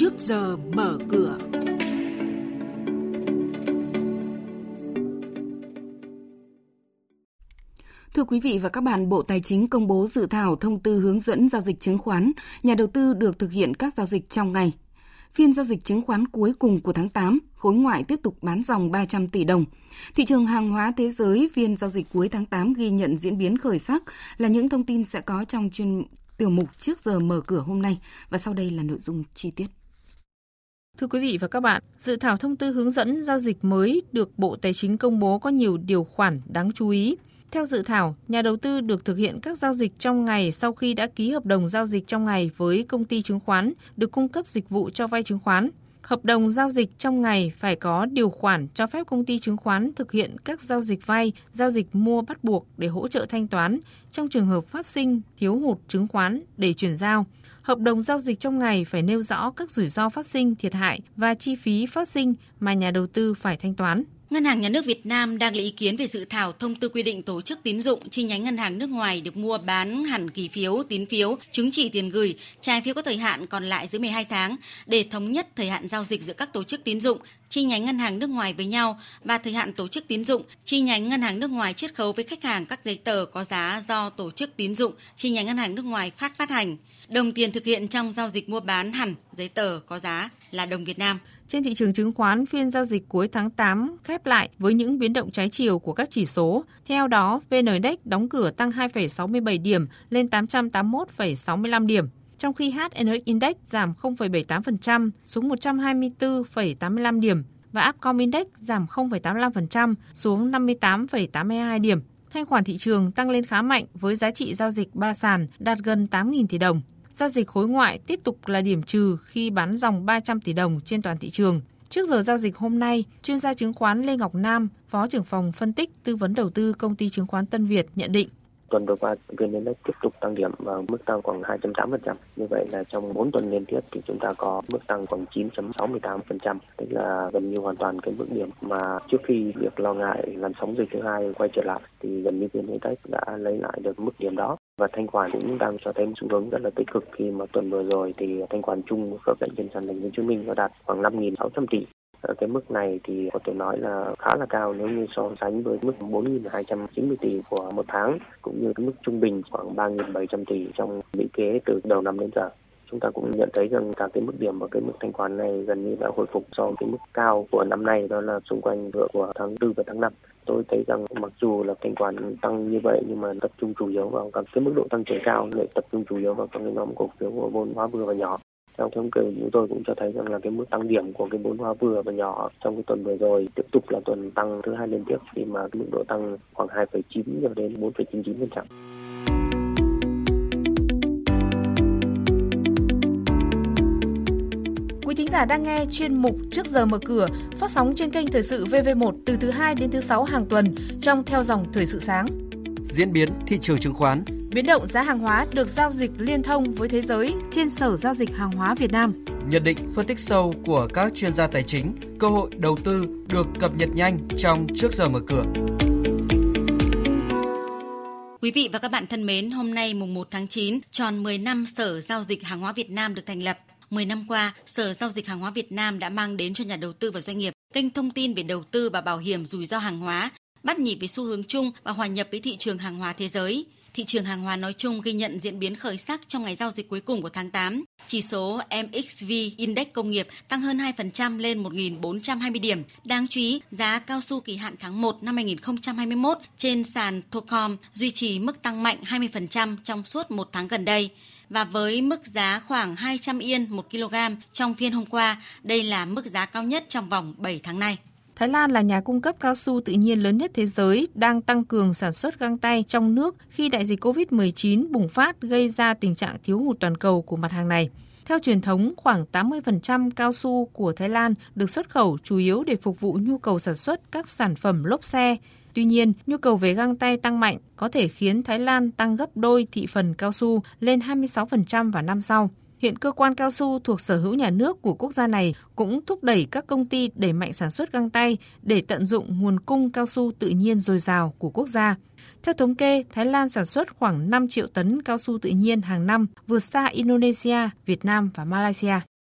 trước giờ mở cửa. Thưa quý vị và các bạn, Bộ Tài chính công bố dự thảo thông tư hướng dẫn giao dịch chứng khoán, nhà đầu tư được thực hiện các giao dịch trong ngày. Phiên giao dịch chứng khoán cuối cùng của tháng 8, khối ngoại tiếp tục bán dòng 300 tỷ đồng. Thị trường hàng hóa thế giới phiên giao dịch cuối tháng 8 ghi nhận diễn biến khởi sắc là những thông tin sẽ có trong chuyên tiểu mục trước giờ mở cửa hôm nay và sau đây là nội dung chi tiết. Thưa quý vị và các bạn, dự thảo thông tư hướng dẫn giao dịch mới được Bộ Tài chính công bố có nhiều điều khoản đáng chú ý. Theo dự thảo, nhà đầu tư được thực hiện các giao dịch trong ngày sau khi đã ký hợp đồng giao dịch trong ngày với công ty chứng khoán được cung cấp dịch vụ cho vay chứng khoán. Hợp đồng giao dịch trong ngày phải có điều khoản cho phép công ty chứng khoán thực hiện các giao dịch vay, giao dịch mua bắt buộc để hỗ trợ thanh toán trong trường hợp phát sinh thiếu hụt chứng khoán để chuyển giao. Hợp đồng giao dịch trong ngày phải nêu rõ các rủi ro phát sinh, thiệt hại và chi phí phát sinh mà nhà đầu tư phải thanh toán. Ngân hàng Nhà nước Việt Nam đang lấy ý kiến về dự thảo thông tư quy định tổ chức tín dụng chi nhánh ngân hàng nước ngoài được mua bán hẳn kỳ phiếu, tín phiếu, chứng chỉ tiền gửi, trái phiếu có thời hạn còn lại dưới 12 tháng để thống nhất thời hạn giao dịch giữa các tổ chức tín dụng chi nhánh ngân hàng nước ngoài với nhau và thời hạn tổ chức tín dụng chi nhánh ngân hàng nước ngoài chiết khấu với khách hàng các giấy tờ có giá do tổ chức tín dụng chi nhánh ngân hàng nước ngoài phát phát hành. Đồng tiền thực hiện trong giao dịch mua bán hẳn giấy tờ có giá là đồng Việt Nam. Trên thị trường chứng khoán, phiên giao dịch cuối tháng 8 khép lại với những biến động trái chiều của các chỉ số. Theo đó, VN Index đóng cửa tăng 2,67 điểm lên 881,65 điểm, trong khi HNX Index giảm 0,78% xuống 124,85 điểm và Upcom Index giảm 0,85% xuống 58,82 điểm. Thanh khoản thị trường tăng lên khá mạnh với giá trị giao dịch ba sàn đạt gần 8.000 tỷ đồng. Giao dịch khối ngoại tiếp tục là điểm trừ khi bán dòng 300 tỷ đồng trên toàn thị trường. Trước giờ giao dịch hôm nay, chuyên gia chứng khoán Lê Ngọc Nam, Phó trưởng phòng phân tích tư vấn đầu tư công ty chứng khoán Tân Việt nhận định tuần vừa qua VN Index tiếp tục tăng điểm và mức tăng khoảng 2.8%. Như vậy là trong 4 tuần liên tiếp thì chúng ta có mức tăng khoảng 9.68%, tức là gần như hoàn toàn cái mức điểm mà trước khi việc lo ngại làn sóng dịch thứ hai quay trở lại thì gần như VN Index đã lấy lại được mức điểm đó và thanh khoản cũng đang cho thấy xu hướng rất là tích cực. Khi mà tuần vừa rồi thì thanh khoản chung của các bệnh trên sàn thành phố Hồ Chí Minh nó đạt khoảng 5.600 tỷ. Ở cái mức này thì có thể nói là khá là cao nếu như so sánh với mức 4.290 tỷ của một tháng, cũng như cái mức trung bình khoảng 3.700 tỷ trong lũy kế từ đầu năm đến giờ chúng ta cũng nhận thấy rằng cả cái mức điểm và cái mức thanh khoản này gần như đã hồi phục so với cái mức cao của năm nay đó là xung quanh ngưỡng của tháng 4 và tháng 5 tôi thấy rằng mặc dù là thanh khoản tăng như vậy nhưng mà tập trung chủ yếu vào các cái mức độ tăng trưởng cao lại tập trung chủ yếu vào các cái nhóm cổ phiếu của vốn hóa vừa và nhỏ theo thống kê chúng tôi cũng cho thấy rằng là cái mức tăng điểm của cái vốn hóa vừa và nhỏ trong cái tuần vừa rồi tiếp tục là tuần tăng thứ hai liên tiếp khi mà cái mức độ tăng khoảng 2,9 cho đến 4,99%. Quý thính giả đang nghe chuyên mục Trước giờ mở cửa phát sóng trên kênh Thời sự VV1 từ thứ 2 đến thứ 6 hàng tuần trong theo dòng Thời sự sáng. Diễn biến thị trường chứng khoán Biến động giá hàng hóa được giao dịch liên thông với thế giới trên Sở Giao dịch Hàng hóa Việt Nam. Nhận định phân tích sâu của các chuyên gia tài chính, cơ hội đầu tư được cập nhật nhanh trong trước giờ mở cửa. Quý vị và các bạn thân mến, hôm nay mùng 1 tháng 9, tròn 10 năm Sở Giao dịch Hàng hóa Việt Nam được thành lập. 10 năm qua, Sở Giao dịch Hàng hóa Việt Nam đã mang đến cho nhà đầu tư và doanh nghiệp kênh thông tin về đầu tư và bảo hiểm rủi ro hàng hóa, bắt nhịp với xu hướng chung và hòa nhập với thị trường hàng hóa thế giới thị trường hàng hóa nói chung ghi nhận diễn biến khởi sắc trong ngày giao dịch cuối cùng của tháng 8. Chỉ số MXV Index công nghiệp tăng hơn 2% lên 1.420 điểm. Đáng chú ý, giá cao su kỳ hạn tháng 1 năm 2021 trên sàn Thocom duy trì mức tăng mạnh 20% trong suốt một tháng gần đây. Và với mức giá khoảng 200 yên 1 kg trong phiên hôm qua, đây là mức giá cao nhất trong vòng 7 tháng nay. Thái Lan là nhà cung cấp cao su tự nhiên lớn nhất thế giới, đang tăng cường sản xuất găng tay trong nước khi đại dịch COVID-19 bùng phát gây ra tình trạng thiếu hụt toàn cầu của mặt hàng này. Theo truyền thống, khoảng 80% cao su của Thái Lan được xuất khẩu chủ yếu để phục vụ nhu cầu sản xuất các sản phẩm lốp xe. Tuy nhiên, nhu cầu về găng tay tăng mạnh có thể khiến Thái Lan tăng gấp đôi thị phần cao su lên 26% vào năm sau. Hiện cơ quan cao su thuộc sở hữu nhà nước của quốc gia này cũng thúc đẩy các công ty đẩy mạnh sản xuất găng tay để tận dụng nguồn cung cao su tự nhiên dồi dào của quốc gia. Theo thống kê, Thái Lan sản xuất khoảng 5 triệu tấn cao su tự nhiên hàng năm, vượt xa Indonesia, Việt Nam và Malaysia.